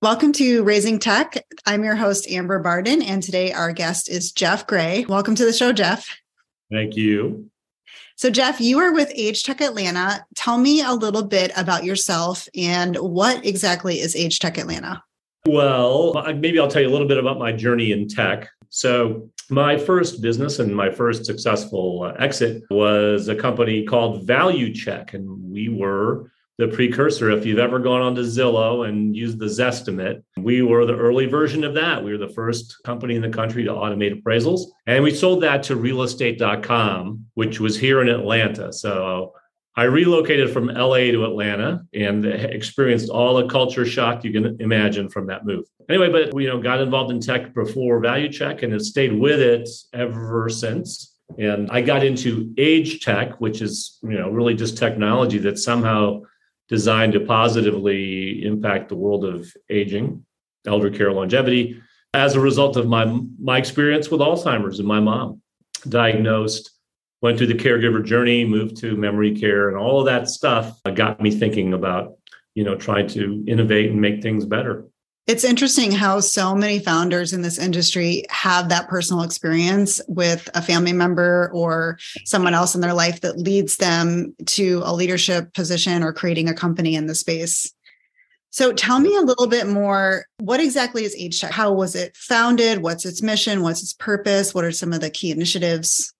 Welcome to Raising Tech. I'm your host, Amber Bardon, and today our guest is Jeff Gray. Welcome to the show, Jeff. Thank you. So, Jeff, you are with Age Tech Atlanta. Tell me a little bit about yourself and what exactly is Age Tech Atlanta? Well, maybe I'll tell you a little bit about my journey in tech. So, my first business and my first successful uh, exit was a company called Value Check, and we were the precursor. If you've ever gone onto Zillow and used the Zestimate, we were the early version of that. We were the first company in the country to automate appraisals. And we sold that to realestate.com, which was here in Atlanta. So I relocated from LA to Atlanta and experienced all the culture shock you can imagine from that move. Anyway, but we you know, got involved in tech before Value Check and have stayed with it ever since. And I got into age tech, which is, you know, really just technology that somehow designed to positively impact the world of aging, elder care, longevity. As a result of my my experience with Alzheimer's and my mom, diagnosed, went through the caregiver journey, moved to memory care, and all of that stuff uh, got me thinking about, you know, trying to innovate and make things better. It's interesting how so many founders in this industry have that personal experience with a family member or someone else in their life that leads them to a leadership position or creating a company in the space. So tell me a little bit more. What exactly is Age? How was it founded? What's its mission? What's its purpose? What are some of the key initiatives?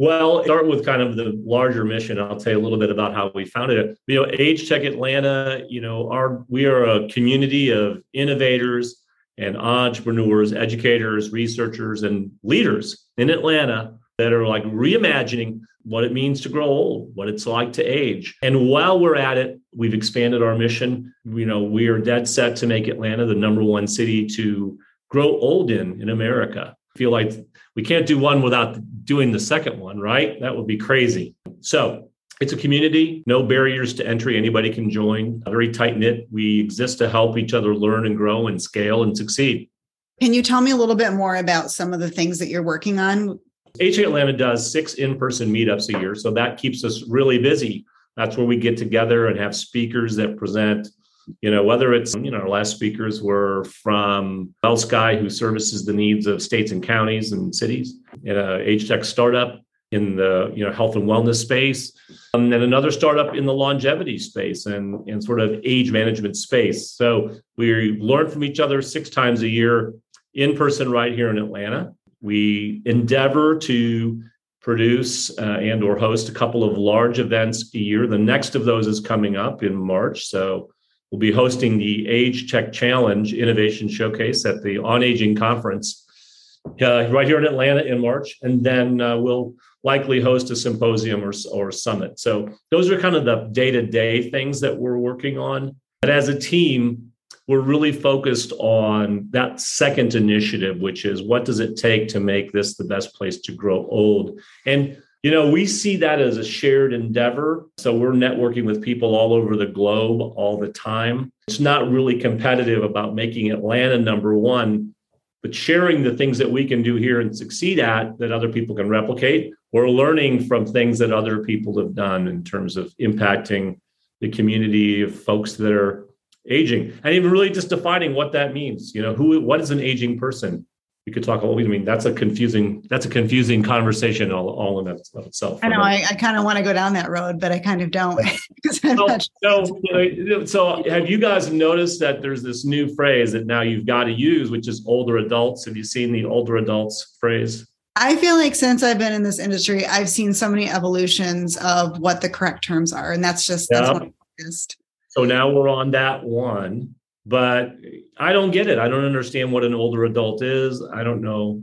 Well, start with kind of the larger mission. I'll tell you a little bit about how we founded it. You know, Age Tech Atlanta, you know, our we are a community of innovators and entrepreneurs, educators, researchers, and leaders in Atlanta that are like reimagining what it means to grow old, what it's like to age. And while we're at it, we've expanded our mission. You know, we are dead set to make Atlanta the number one city to grow old in in America. Feel like we can't do one without doing the second one, right? That would be crazy. So it's a community, no barriers to entry. Anybody can join, very tight knit. We exist to help each other learn and grow and scale and succeed. Can you tell me a little bit more about some of the things that you're working on? HA Atlanta does six in person meetups a year. So that keeps us really busy. That's where we get together and have speakers that present you know, whether it's, you know, our last speakers were from Sky, who services the needs of states and counties and cities, in a age tech startup in the you know health and wellness space, and then another startup in the longevity space and, and sort of age management space. So we learn from each other six times a year in person right here in Atlanta. We endeavor to produce uh, and or host a couple of large events a year. The next of those is coming up in March. So We'll be hosting the Age Tech Challenge Innovation Showcase at the On Aging Conference uh, right here in Atlanta in March. And then uh, we'll likely host a symposium or, or summit. So those are kind of the day to day things that we're working on. But as a team, we're really focused on that second initiative, which is what does it take to make this the best place to grow old? And you know, we see that as a shared endeavor. So we're networking with people all over the globe all the time. It's not really competitive about making Atlanta number one, but sharing the things that we can do here and succeed at that other people can replicate. We're learning from things that other people have done in terms of impacting the community of folks that are aging and even really just defining what that means. You know, who what is an aging person? We could talk a little. I mean, that's a confusing that's a confusing conversation all, all in of itself. I know. I, I kind of want to go down that road, but I kind of don't. so, so, so, have you guys noticed that there's this new phrase that now you've got to use, which is older adults? Have you seen the older adults phrase? I feel like since I've been in this industry, I've seen so many evolutions of what the correct terms are, and that's just that's what So now we're on that one but I don't get it. I don't understand what an older adult is. I don't know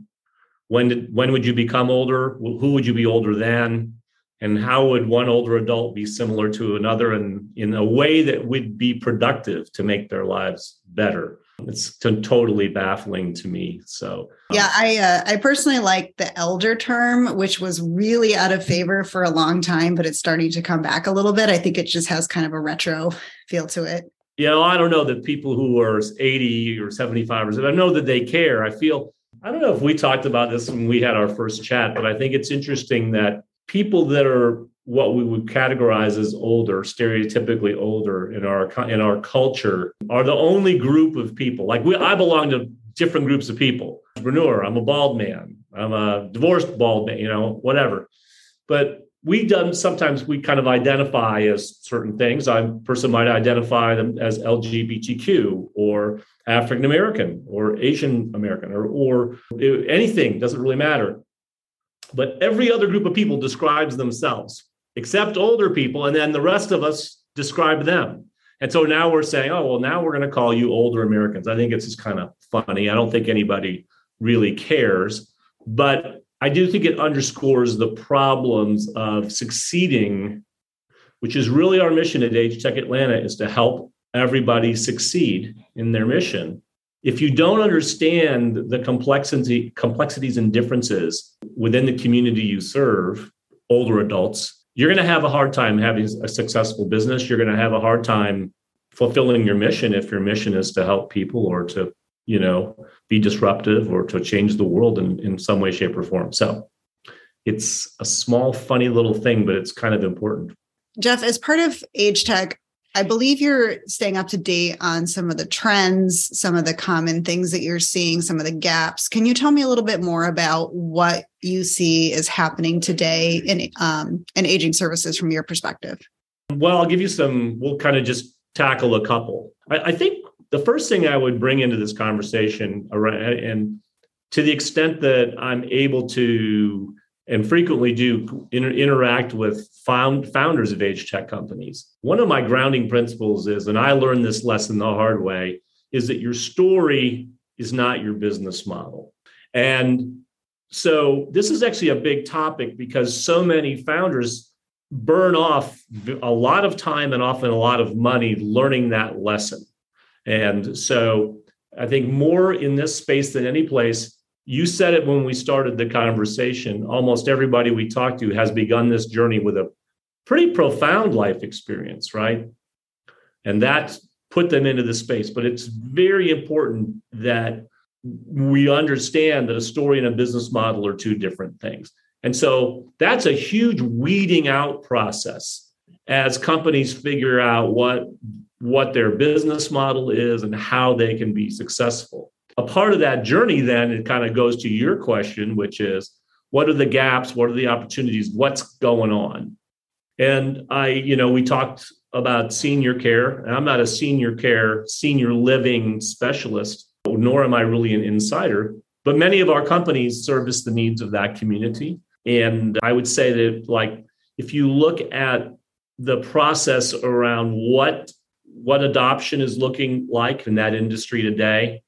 when did, when would you become older? Who would you be older than? And how would one older adult be similar to another and in a way that would be productive to make their lives better? It's t- totally baffling to me. So yeah, I uh, I personally like the elder term, which was really out of favor for a long time, but it's starting to come back a little bit. I think it just has kind of a retro feel to it you know, I don't know that people who are 80 or 75 or I know that they care. I feel, I don't know if we talked about this when we had our first chat, but I think it's interesting that people that are what we would categorize as older, stereotypically older in our in our culture, are the only group of people. Like we, I belong to different groups of people. Entrepreneur, I'm a bald man. I'm a divorced bald man. You know, whatever. But we done sometimes we kind of identify as certain things. I person might identify them as LGBTQ or African American or Asian American or or anything doesn't really matter. But every other group of people describes themselves except older people, and then the rest of us describe them. And so now we're saying, oh, well, now we're going to call you older Americans. I think it's just kind of funny. I don't think anybody really cares. But I do think it underscores the problems of succeeding, which is really our mission at Age Tech Atlanta, is to help everybody succeed in their mission. If you don't understand the complexity, complexities and differences within the community you serve, older adults, you're going to have a hard time having a successful business. You're going to have a hard time fulfilling your mission if your mission is to help people or to, you know, be disruptive or to change the world in, in some way, shape, or form. So it's a small, funny little thing, but it's kind of important. Jeff, as part of Age Tech, I believe you're staying up to date on some of the trends, some of the common things that you're seeing, some of the gaps. Can you tell me a little bit more about what you see is happening today in um, in aging services from your perspective? Well, I'll give you some. We'll kind of just tackle a couple. I, I think the first thing I would bring into this conversation, around, and to the extent that I'm able to and frequently do inter- interact with found founders of age tech companies. One of my grounding principles is, and I learned this lesson the hard way, is that your story is not your business model. And so this is actually a big topic because so many founders burn off a lot of time and often a lot of money learning that lesson. And so I think more in this space than any place, you said it when we started the conversation. Almost everybody we talk to has begun this journey with a pretty profound life experience, right? And that put them into the space. But it's very important that we understand that a story and a business model are two different things. And so that's a huge weeding out process as companies figure out what what their business model is and how they can be successful. A part of that journey then it kind of goes to your question which is what are the gaps? What are the opportunities? What's going on? And i you know we talked about senior care and i'm not a senior care senior living specialist nor am i really an insider but many of our companies service the needs of that community. And i would say that like if you look at the process around what what adoption is looking like in that industry today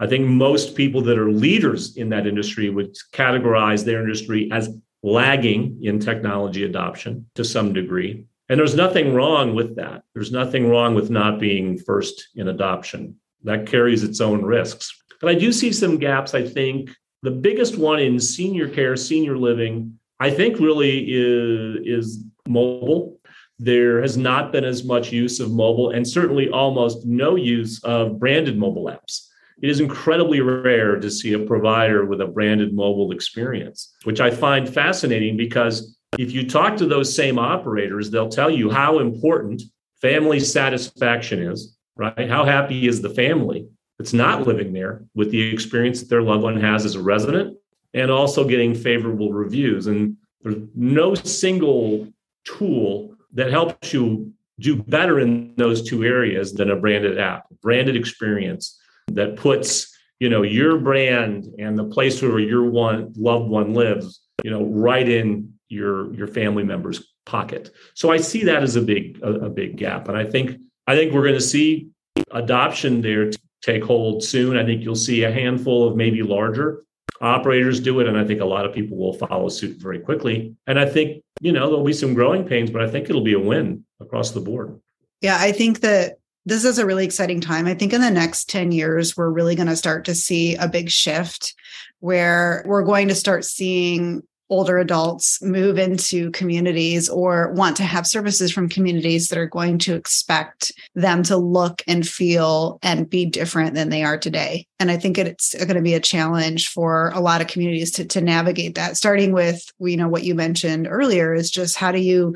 I think most people that are leaders in that industry would categorize their industry as lagging in technology adoption to some degree. And there's nothing wrong with that. There's nothing wrong with not being first in adoption. That carries its own risks. But I do see some gaps. I think the biggest one in senior care, senior living, I think really is, is mobile. There has not been as much use of mobile and certainly almost no use of branded mobile apps it is incredibly rare to see a provider with a branded mobile experience, which I find fascinating because if you talk to those same operators, they'll tell you how important family satisfaction is, right? How happy is the family that's not living there with the experience that their loved one has as a resident and also getting favorable reviews. And there's no single tool that helps you do better in those two areas than a branded app, branded experience that puts you know your brand and the place where your one loved one lives you know right in your your family member's pocket. So i see that as a big a, a big gap. And i think i think we're going to see adoption there take hold soon. I think you'll see a handful of maybe larger operators do it and i think a lot of people will follow suit very quickly and i think you know there'll be some growing pains but i think it'll be a win across the board yeah i think that this is a really exciting time. I think in the next 10 years, we're really going to start to see a big shift where we're going to start seeing older adults move into communities or want to have services from communities that are going to expect them to look and feel and be different than they are today. And I think it's going to be a challenge for a lot of communities to, to navigate that, starting with, you know, what you mentioned earlier is just how do you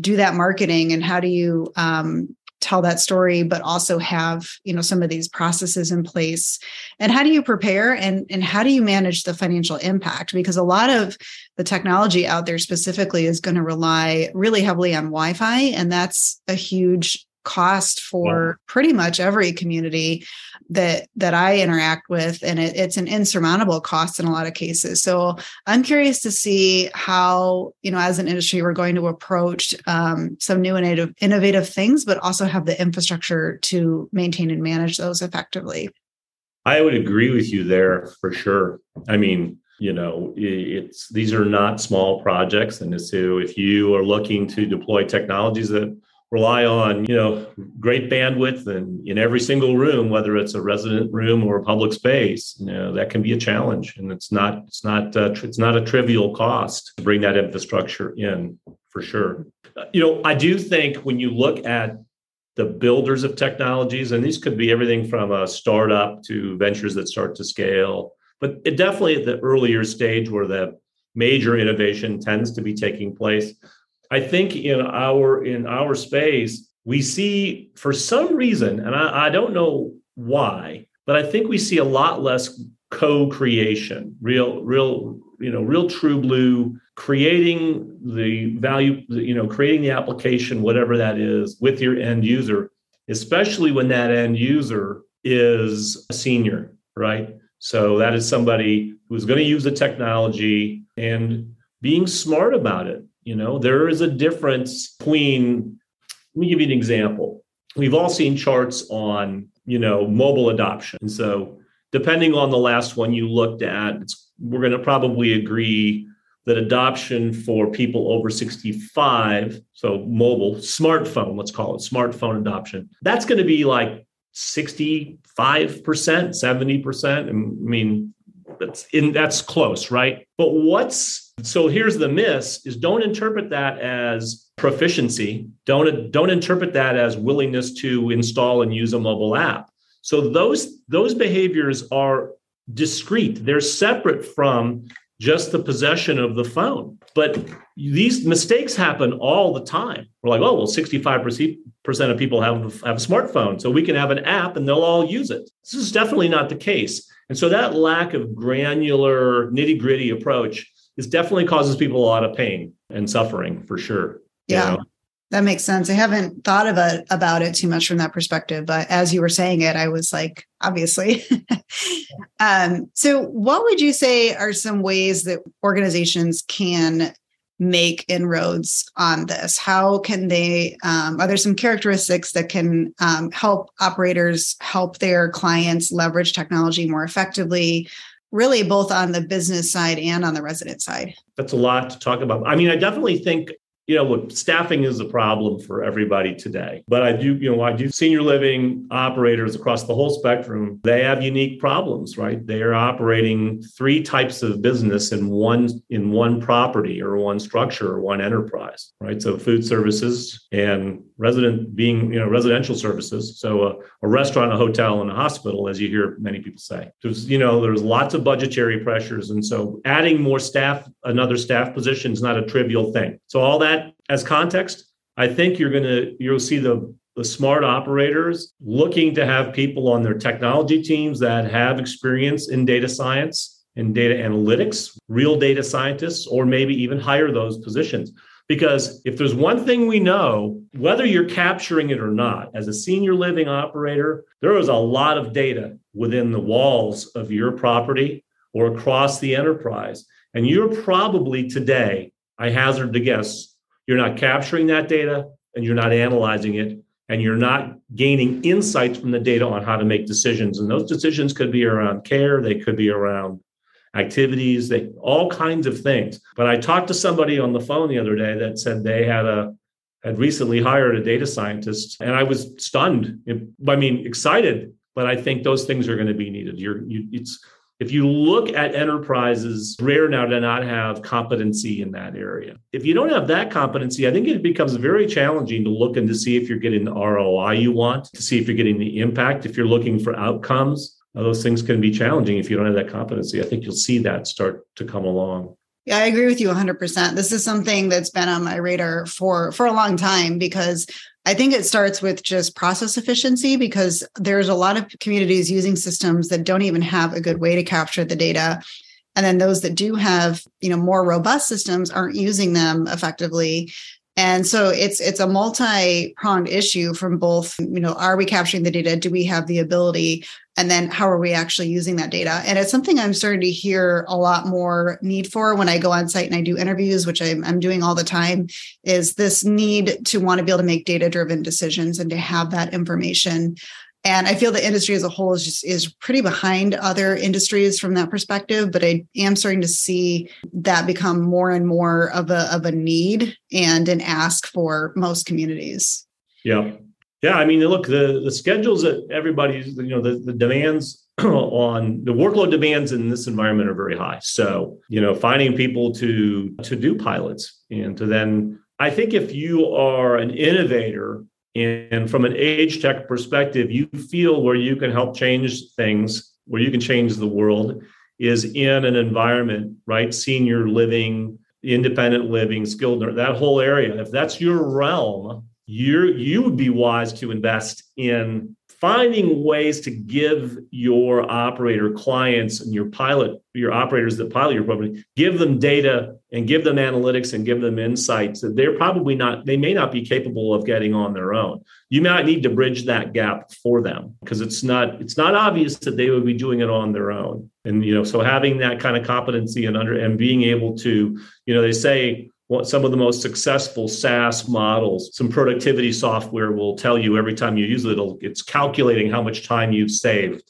do that marketing and how do you um, tell that story but also have you know some of these processes in place. And how do you prepare and and how do you manage the financial impact? Because a lot of the technology out there specifically is going to rely really heavily on wi-fi and that's a huge cost for yeah. pretty much every community that that I interact with, and it, it's an insurmountable cost in a lot of cases. So I'm curious to see how you know, as an industry, we're going to approach um, some new innovative innovative things, but also have the infrastructure to maintain and manage those effectively. I would agree with you there for sure. I mean, you know, it's these are not small projects, and so if you are looking to deploy technologies that rely on you know great bandwidth and in every single room whether it's a resident room or a public space you know that can be a challenge. And it's not it's not uh, tr- it's not a trivial cost to bring that infrastructure in for sure. Uh, you know i do think when you look at the builders of technologies and these could be everything from a startup to ventures that start to scale but it definitely at the earlier stage where the major innovation tends to be taking place I think in our in our space, we see for some reason, and I, I don't know why, but I think we see a lot less co-creation, real, real, you know, real true blue, creating the value, you know, creating the application, whatever that is, with your end user, especially when that end user is a senior, right? So that is somebody who's going to use the technology and being smart about it you know, there is a difference between, let me give you an example. We've all seen charts on, you know, mobile adoption. And so depending on the last one you looked at, we're going to probably agree that adoption for people over 65, so mobile, smartphone, let's call it smartphone adoption, that's going to be like 65%, 70%. I mean, that's in that's close, right? But what's so here's the miss is don't interpret that as proficiency. Don't don't interpret that as willingness to install and use a mobile app. So those those behaviors are discrete. They're separate from just the possession of the phone. But these mistakes happen all the time. We're like, oh, well, 65% of people have, have a smartphone, so we can have an app and they'll all use it. This is definitely not the case. And so that lack of granular, nitty gritty approach is definitely causes people a lot of pain and suffering for sure. Yeah. know? That makes sense. I haven't thought of it about it too much from that perspective, but as you were saying it, I was like, obviously. um, so, what would you say are some ways that organizations can make inroads on this? How can they? Um, are there some characteristics that can um, help operators help their clients leverage technology more effectively? Really, both on the business side and on the resident side. That's a lot to talk about. I mean, I definitely think you know, look, staffing is a problem for everybody today. But I do, you know, I do senior living operators across the whole spectrum. They have unique problems, right? They are operating three types of business in one in one property or one structure or one enterprise, right? So food services and resident being, you know, residential services. So a, a restaurant, a hotel, and a hospital, as you hear many people say. There's, you know, there's lots of budgetary pressures, and so adding more staff, another staff position is not a trivial thing. So all that as context, I think you're going to you'll see the the smart operators looking to have people on their technology teams that have experience in data science and data analytics, real data scientists, or maybe even hire those positions. Because if there's one thing we know, whether you're capturing it or not, as a senior living operator, there is a lot of data within the walls of your property or across the enterprise. And you're probably today, I hazard to guess, you're not capturing that data and you're not analyzing it and you're not gaining insights from the data on how to make decisions. And those decisions could be around care, they could be around activities, they all kinds of things. But I talked to somebody on the phone the other day that said they had a had recently hired a data scientist and I was stunned. I mean, excited, but I think those things are going to be needed. You're you, it's if you look at enterprises, rare now to not have competency in that area. If you don't have that competency, I think it becomes very challenging to look and to see if you're getting the ROI you want, to see if you're getting the impact, if you're looking for outcomes. Those things can be challenging if you don't have that competency. I think you'll see that start to come along. Yeah, I agree with you 100%. This is something that's been on my radar for for a long time because I think it starts with just process efficiency because there's a lot of communities using systems that don't even have a good way to capture the data. And then those that do have, you know, more robust systems aren't using them effectively. And so it's it's a multi-pronged issue from both, you know, are we capturing the data? Do we have the ability? And then how are we actually using that data? And it's something I'm starting to hear a lot more need for when I go on site and I do interviews, which I'm, I'm doing all the time, is this need to want to be able to make data-driven decisions and to have that information. And i feel the industry as a whole is just is pretty behind other industries from that perspective but i am starting to see that become more and more of a of a need and an ask for most communities. Yeah yeah i mean look the the schedules that everybody's you know the, the demands on the workload demands in this environment are very high so you know finding people to to do pilots and to then i think if you are an innovator and from an age tech perspective, you feel where you can help change things, where you can change the world, is in an environment, right? Senior living, independent living, skilled, that whole area. If that's your realm, you you would be wise to invest in finding ways to give your operator clients and your pilot, your operators that pilot your program, give them data and give them analytics and give them insights that they're probably not, they may not be capable of getting on their own. You might need to bridge that gap for them because it's not, it's not obvious that they would be doing it on their own. And you know, so having that kind of competency and under and being able to, you know, they say what some of the most successful SaaS models, some productivity software will tell you every time you use it, it's calculating how much time you've saved,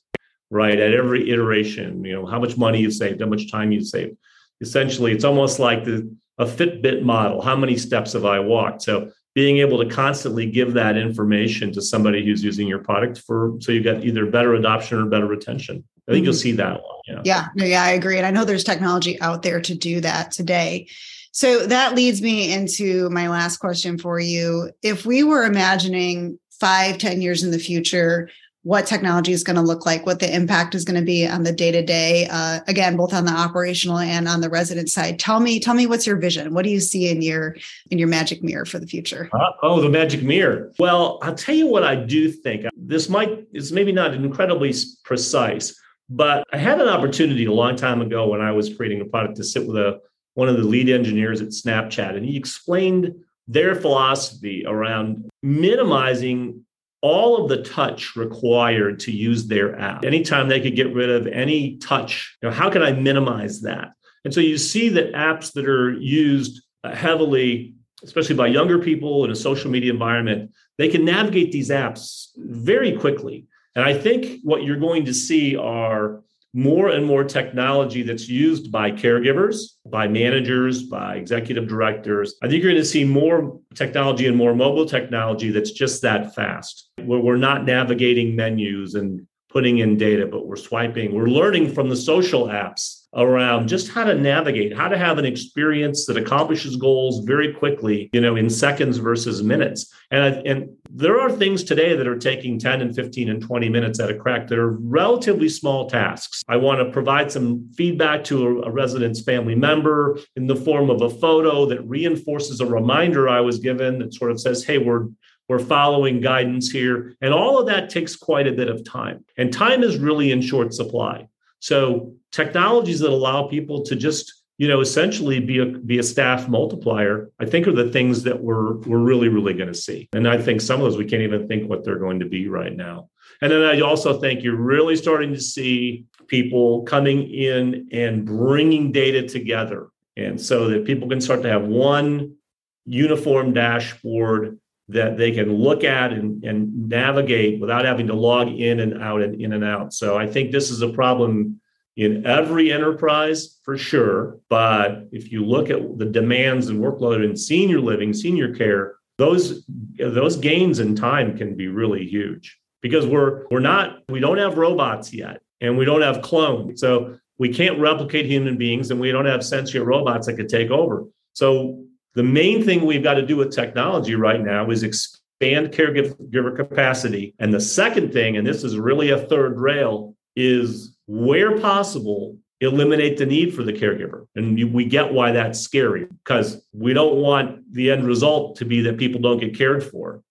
right? At every iteration, you know, how much money you've saved, how much time you've saved. Essentially, it's almost like the a Fitbit model. How many steps have I walked? So being able to constantly give that information to somebody who's using your product for so you get either better adoption or better retention. I think mm-hmm. you'll see that one. Yeah. Yeah. Yeah, I agree. And I know there's technology out there to do that today. So that leads me into my last question for you. If we were imagining five, ten years in the future, what technology is going to look like, what the impact is going to be on the day to day, again, both on the operational and on the resident side. Tell me, tell me, what's your vision? What do you see in your in your magic mirror for the future? Uh, oh, the magic mirror. Well, I'll tell you what I do think. This might is maybe not incredibly precise, but I had an opportunity a long time ago when I was creating a product to sit with a one of the lead engineers at Snapchat, and he explained their philosophy around minimizing all of the touch required to use their app. Anytime they could get rid of any touch, you know, how can I minimize that? And so you see that apps that are used uh, heavily, especially by younger people in a social media environment, they can navigate these apps very quickly. And I think what you're going to see are more and more technology that's used by caregivers, by managers, by executive directors. I think you're going to see more technology and more mobile technology that's just that fast, where we're not navigating menus and putting in data, but we're swiping. We're learning from the social apps around just how to navigate, how to have an experience that accomplishes goals very quickly, you know, in seconds versus minutes. And, and there are things today that are taking 10 and 15 and 20 minutes at a crack that are relatively small tasks. I want to provide some feedback to a, a resident's family member in the form of a photo that reinforces a reminder I was given that sort of says, hey, we're we're following guidance here. And all of that takes quite a bit of time. And time is really in short supply. So technologies that allow people to just you know essentially be a be a staff multiplier i think are the things that we're we're really really going to see and i think some of those we can't even think what they're going to be right now and then i also think you're really starting to see people coming in and bringing data together and so that people can start to have one uniform dashboard that they can look at and, and navigate without having to log in and out and in and out. So I think this is a problem in every enterprise for sure. But if you look at the demands and workload in senior living, senior care, those those gains in time can be really huge because we're we're not we don't have robots yet and we don't have clones. So we can't replicate human beings and we don't have sentient robots that could take over. So the main thing we've got to do with technology right now is expand caregiver capacity. And the second thing, and this is really a third rail, is where possible, eliminate the need for the caregiver. And we get why that's scary because we don't want the end result to be that people don't get cared for.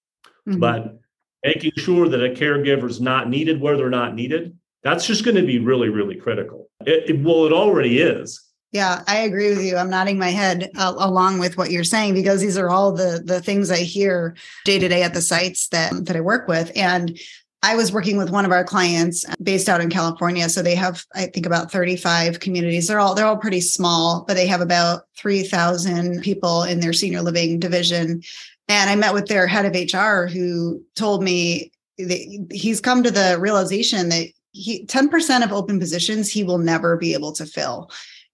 Mm-hmm. But making sure that a caregiver is not needed where they're not needed, that's just going to be really, really critical. It, it, well, it already is. Yeah, I agree with you. I'm nodding my head uh, along with what you're saying because these are all the the things I hear day to day at the sites that that I work with. And I was working with one of our clients based out in California. So they have, I think, about 35 communities. They're all they're all pretty small, but they have about 3,000 people in their senior living division. And I met with their head of HR who told me that he's come to the realization that he 10% of open positions he will never be able to fill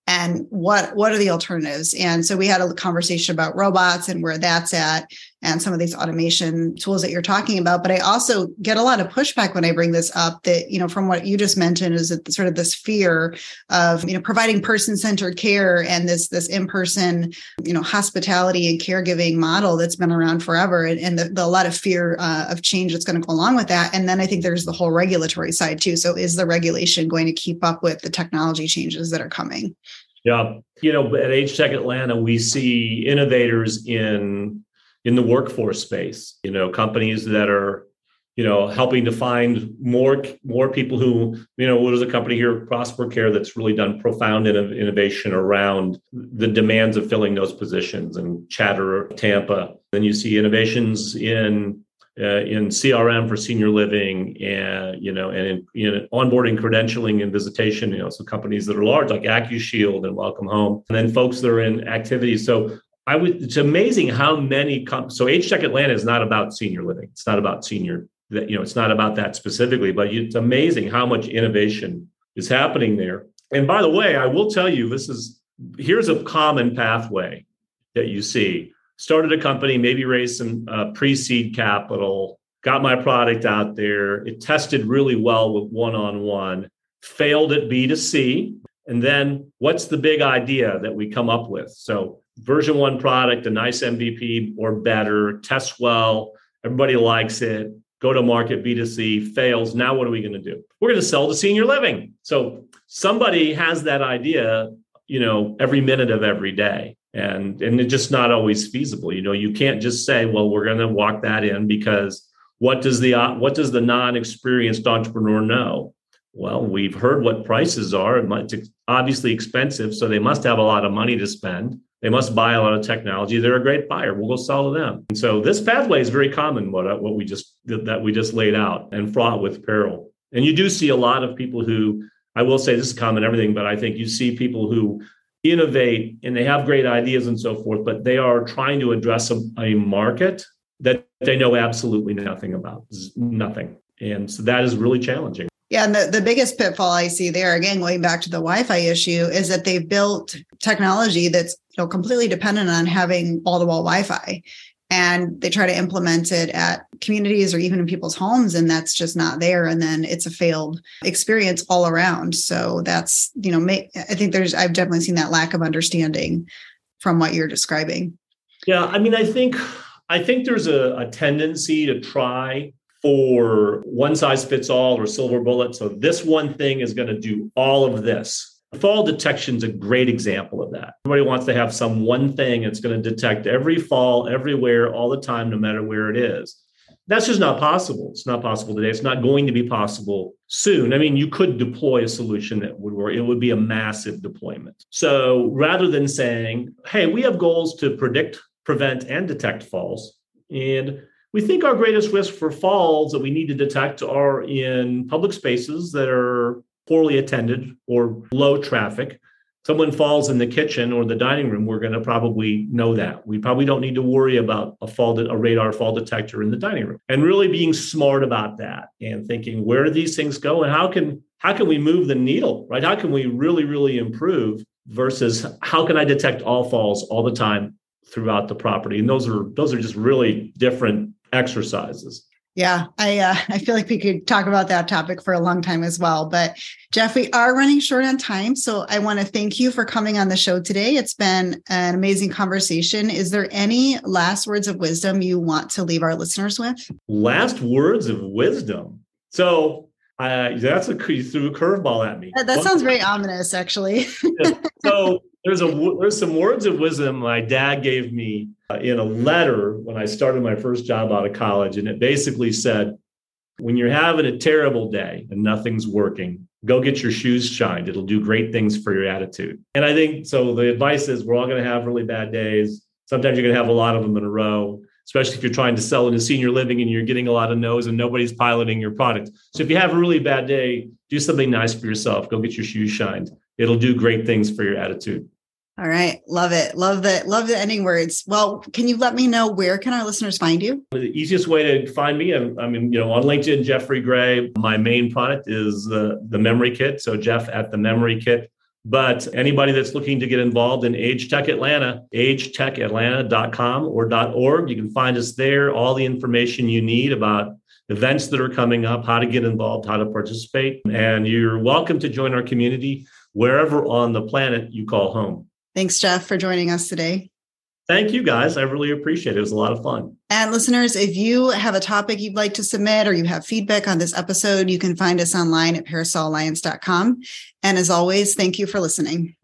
and what what are the alternatives? And so we had a conversation about robots and where that's at and some of these automation tools that you're talking about but i also get a lot of pushback when i bring this up that you know from what you just mentioned is that sort of this fear of you know providing person centered care and this this in-person you know hospitality and caregiving model that's been around forever and, and the, the, a lot of fear uh, of change that's going to go along with that. And then i think there's the whole regulatory side too. So is the regulation going to keep up with the technology changes that are coming? Yeah. You know, at Age Tech Atlanta, we see innovators in in the workforce space, you know, companies that are, you know, helping to find more more people who, you know, there's a company here, Prosper Care, that's really done profound innovation around the demands of filling those positions and Chatter, Tampa. Then you see innovations in uh, in CRM for senior living and you know and in, in, onboarding credentialing and visitation you know so companies that are large like AccuShield and Welcome Home and then folks that are in activities so I would it's amazing how many com- so Age Tech Atlanta is not about senior living it's not about senior that you know it's not about that specifically but it's amazing how much innovation is happening there and by the way I will tell you this is here's a common pathway that you see started a company, maybe raised some uh, pre seed capital, got my product out there. It tested really well with one on one, failed at B2C. And then what's the big idea that we come up with? So, version one product, a nice MVP or better, tests well, everybody likes it, go to market B2C, fails. Now, what are we going to do? We're going to sell to senior living. So, somebody has that idea, you know, every minute of every day and and it's just not always feasible you know you can't just say well we're going to walk that in because what does the what does the non-experienced entrepreneur know well we've heard what prices are. It's obviously expensive so they must have a lot of money to spend. They must buy a lot of technology. They're a great buyer. We'll go sell to them. And so this pathway is very common what uh, what we just that we just laid out and fraught with peril. And you do see a lot of people who I will say this is common everything, but I think you see people who innovate and they have great ideas and so forth, but they are trying to address a, a market that they know absolutely nothing about, nothing. And so that is really challenging. Yeah, and the, the biggest pitfall I see there, again, going back to the Wi-Fi issue, is that they've built technology that's you know completely dependent on having wall-to-wall Wi-Fi. And they try to implement it at communities or even in people's homes and that's just not there and then it's a failed experience all around. So that's you know i think there's i've definitely seen that lack of understanding from what you're describing. Yeah i mean i think i think there's a, a tendency to try for one size fits all or silver bullet so this one thing is going to do all of this Fall detection is a great example of that. Everybody wants to have some one thing that's going to detect every fall, everywhere, all the time, no matter where it is. That's just not possible. It's not possible today. It's not going to be possible soon. I mean, you could deploy a solution that would work. It would be a massive deployment. So rather than saying, hey, we have goals to predict, prevent, and detect falls, and we think our greatest risk for falls that we need to detect are in public spaces that are poorly attended or low traffic. Someone falls in the kitchen or the dining room we're going to probably know that. We probably don't need to worry about a fall a radar fall detector in the dining room. And really being smart about that and thinking where do these things go and how can how can we move the needle right? How can we really really improve versus how can i detect all falls all the time throughout the property? And those are those are just really different exercises Yeah, I uh, I feel like we could talk about that topic for a long time as well. But Jeff, we are running short on time, so I want to thank you for coming on the show today. It's been an amazing conversation. Is there any last words of wisdom you want to leave our listeners with? Last words of wisdom. So uh, that's a you threw a curveball at me. That, that sounds very ominous, actually. so there's a there's some words of wisdom my dad gave me Uh, in a letter when I started my first job out of college, and it basically said, "When you're having a terrible day and nothing's working, go get your shoes shined. It'll do great things for your attitude." And I think so. The advice is we're all going to have really bad days. Sometimes you're going to have a lot of them in a row especially if you're trying to sell into senior living and you're getting a lot of no's and nobody's piloting your product. So if you have a really bad day, do something nice for yourself. Go get your shoes shined. It'll do great things for your attitude. All right. Love it. Love the love the ending words. Well, can you let me know where can our listeners find you? The easiest way to find me, I'm, I mean, you know, on LinkedIn, Jeffrey Gray. My main product is the, the memory kit. So Jeff at the memory kit. But anybody that's looking to get involved in Age Tech Atlanta, agetechatlanta.com or .org, you can find us there. All the information you need about events that are coming up, how to get involved, how to participate. And you're welcome to join our community wherever on the planet you call home. Thanks, Jeff, for joining us today. Thank you guys. I really appreciate it. It was a lot of fun. And listeners, if you have a topic you'd like to submit or you have feedback on this episode, you can find us online at parasolalliance.com. And as always, thank you for listening.